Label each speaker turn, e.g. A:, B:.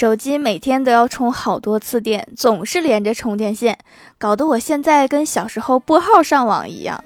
A: 手机每天都要充好多次电总是连着充电线搞得我现在跟小时候拨号上网一样。